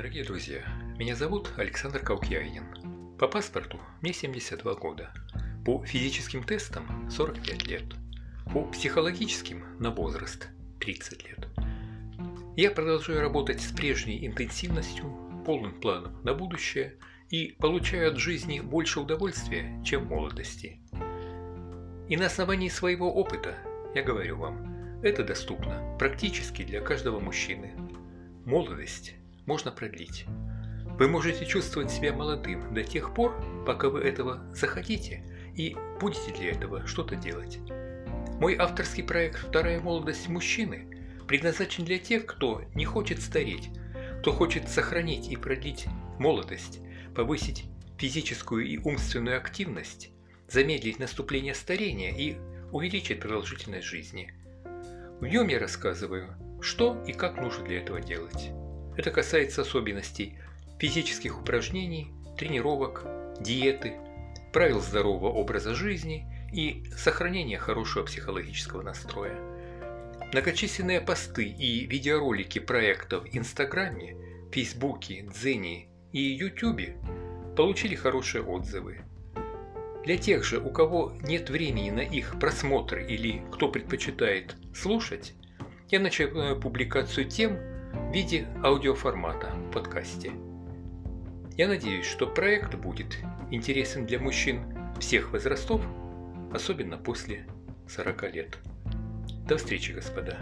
Дорогие друзья, меня зовут Александр Каукьянин. По паспорту мне 72 года. По физическим тестам 45 лет. По психологическим на возраст 30 лет. Я продолжаю работать с прежней интенсивностью, полным планом на будущее и получаю от жизни больше удовольствия, чем молодости. И на основании своего опыта я говорю вам, это доступно практически для каждого мужчины. Молодость можно продлить. Вы можете чувствовать себя молодым до тех пор, пока вы этого захотите и будете для этого что-то делать. Мой авторский проект «Вторая молодость мужчины» предназначен для тех, кто не хочет стареть, кто хочет сохранить и продлить молодость, повысить физическую и умственную активность, замедлить наступление старения и увеличить продолжительность жизни. В нем я рассказываю, что и как нужно для этого делать. Это касается особенностей физических упражнений, тренировок, диеты, правил здорового образа жизни и сохранения хорошего психологического настроя. Многочисленные посты и видеоролики проектов в Инстаграме, Фейсбуке, Дзене и Ютубе получили хорошие отзывы. Для тех же, у кого нет времени на их просмотр или кто предпочитает слушать, я начинаю публикацию тем в виде аудиоформата в подкасте. Я надеюсь, что проект будет интересен для мужчин всех возрастов, особенно после 40 лет. До встречи, господа!